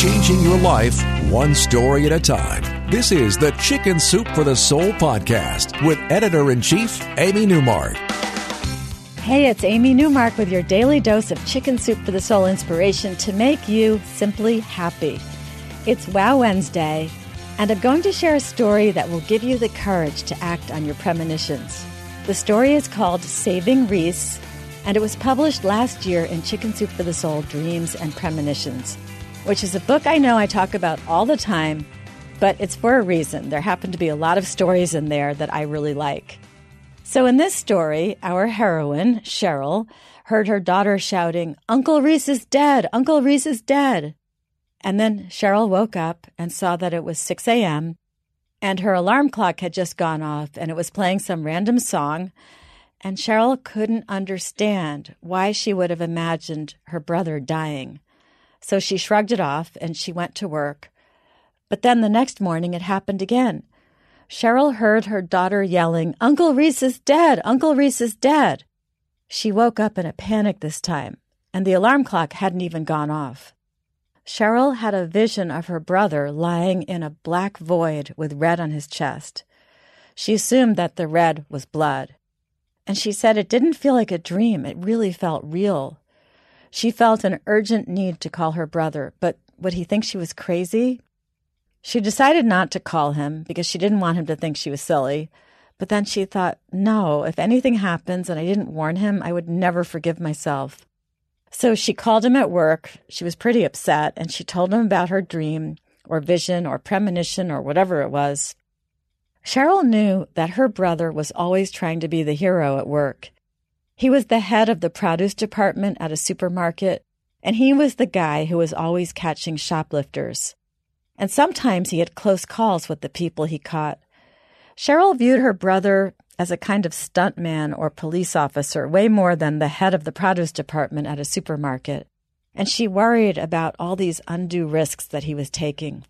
Changing your life one story at a time. This is the Chicken Soup for the Soul podcast with editor in chief, Amy Newmark. Hey, it's Amy Newmark with your daily dose of Chicken Soup for the Soul inspiration to make you simply happy. It's Wow Wednesday, and I'm going to share a story that will give you the courage to act on your premonitions. The story is called Saving Reese, and it was published last year in Chicken Soup for the Soul Dreams and Premonitions, which is a book I know I talk about all the time but it's for a reason. There happen to be a lot of stories in there that I really like. So, in this story, our heroine, Cheryl, heard her daughter shouting, Uncle Reese is dead! Uncle Reese is dead! And then Cheryl woke up and saw that it was 6 a.m. and her alarm clock had just gone off and it was playing some random song. And Cheryl couldn't understand why she would have imagined her brother dying. So she shrugged it off and she went to work but then the next morning it happened again. Cheryl heard her daughter yelling, Uncle Reese is dead! Uncle Reese is dead! She woke up in a panic this time, and the alarm clock hadn't even gone off. Cheryl had a vision of her brother lying in a black void with red on his chest. She assumed that the red was blood. And she said it didn't feel like a dream, it really felt real. She felt an urgent need to call her brother, but would he think she was crazy? She decided not to call him because she didn't want him to think she was silly. But then she thought, no, if anything happens and I didn't warn him, I would never forgive myself. So she called him at work. She was pretty upset and she told him about her dream or vision or premonition or whatever it was. Cheryl knew that her brother was always trying to be the hero at work. He was the head of the produce department at a supermarket, and he was the guy who was always catching shoplifters and sometimes he had close calls with the people he caught. Cheryl viewed her brother as a kind of stuntman or police officer, way more than the head of the produce department at a supermarket, and she worried about all these undue risks that he was taking.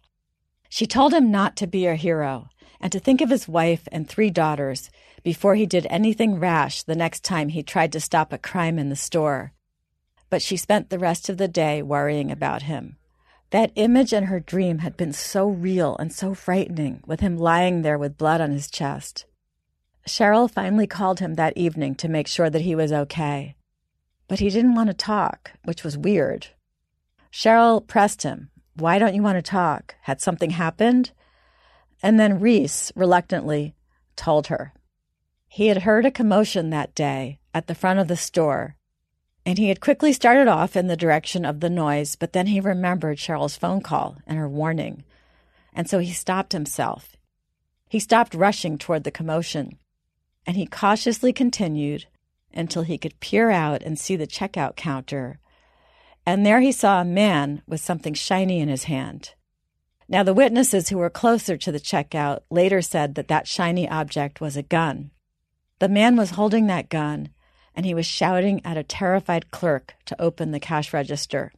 She told him not to be a hero and to think of his wife and three daughters before he did anything rash the next time he tried to stop a crime in the store. But she spent the rest of the day worrying about him. That image in her dream had been so real and so frightening, with him lying there with blood on his chest. Cheryl finally called him that evening to make sure that he was okay. But he didn't want to talk, which was weird. Cheryl pressed him. Why don't you want to talk? Had something happened? And then Reese, reluctantly, told her. He had heard a commotion that day at the front of the store and he had quickly started off in the direction of the noise, but then he remembered Cheryl's phone call and her warning. And so he stopped himself. He stopped rushing toward the commotion, and he cautiously continued until he could peer out and see the checkout counter. And there he saw a man with something shiny in his hand. Now, the witnesses who were closer to the checkout later said that that shiny object was a gun. The man was holding that gun and he was shouting at a terrified clerk to open the cash register.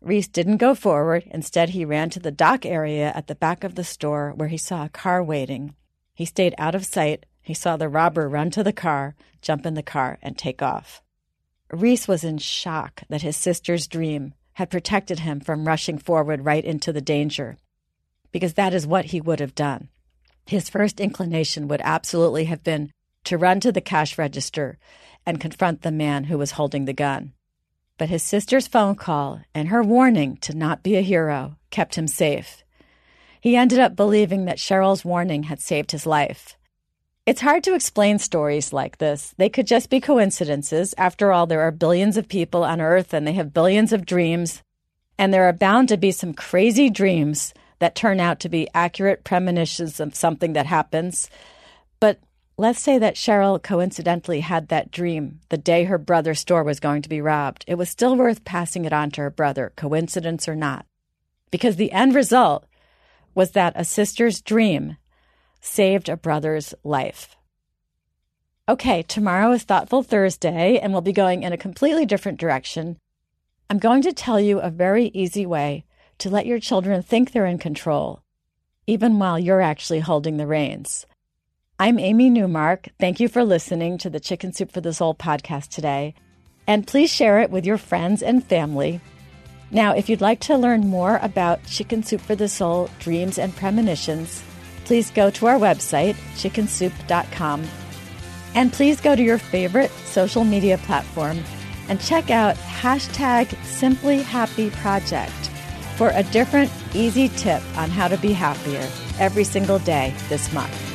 Reese didn't go forward. Instead, he ran to the dock area at the back of the store where he saw a car waiting. He stayed out of sight. He saw the robber run to the car, jump in the car, and take off. Reese was in shock that his sister's dream had protected him from rushing forward right into the danger, because that is what he would have done. His first inclination would absolutely have been to run to the cash register and confront the man who was holding the gun. But his sister's phone call and her warning to not be a hero kept him safe. He ended up believing that Cheryl's warning had saved his life. It's hard to explain stories like this. They could just be coincidences. After all, there are billions of people on Earth and they have billions of dreams. And there are bound to be some crazy dreams that turn out to be accurate premonitions of something that happens. But let's say that Cheryl coincidentally had that dream the day her brother's store was going to be robbed. It was still worth passing it on to her brother, coincidence or not. Because the end result was that a sister's dream saved a brother's life. Okay, tomorrow is Thoughtful Thursday, and we'll be going in a completely different direction. I'm going to tell you a very easy way to let your children think they're in control, even while you're actually holding the reins. I'm Amy Newmark. Thank you for listening to the Chicken Soup for the Soul podcast today. And please share it with your friends and family. Now, if you'd like to learn more about Chicken Soup for the Soul dreams and premonitions, please go to our website, chickensoup.com. And please go to your favorite social media platform and check out hashtag Simply Happy Project for a different, easy tip on how to be happier every single day this month.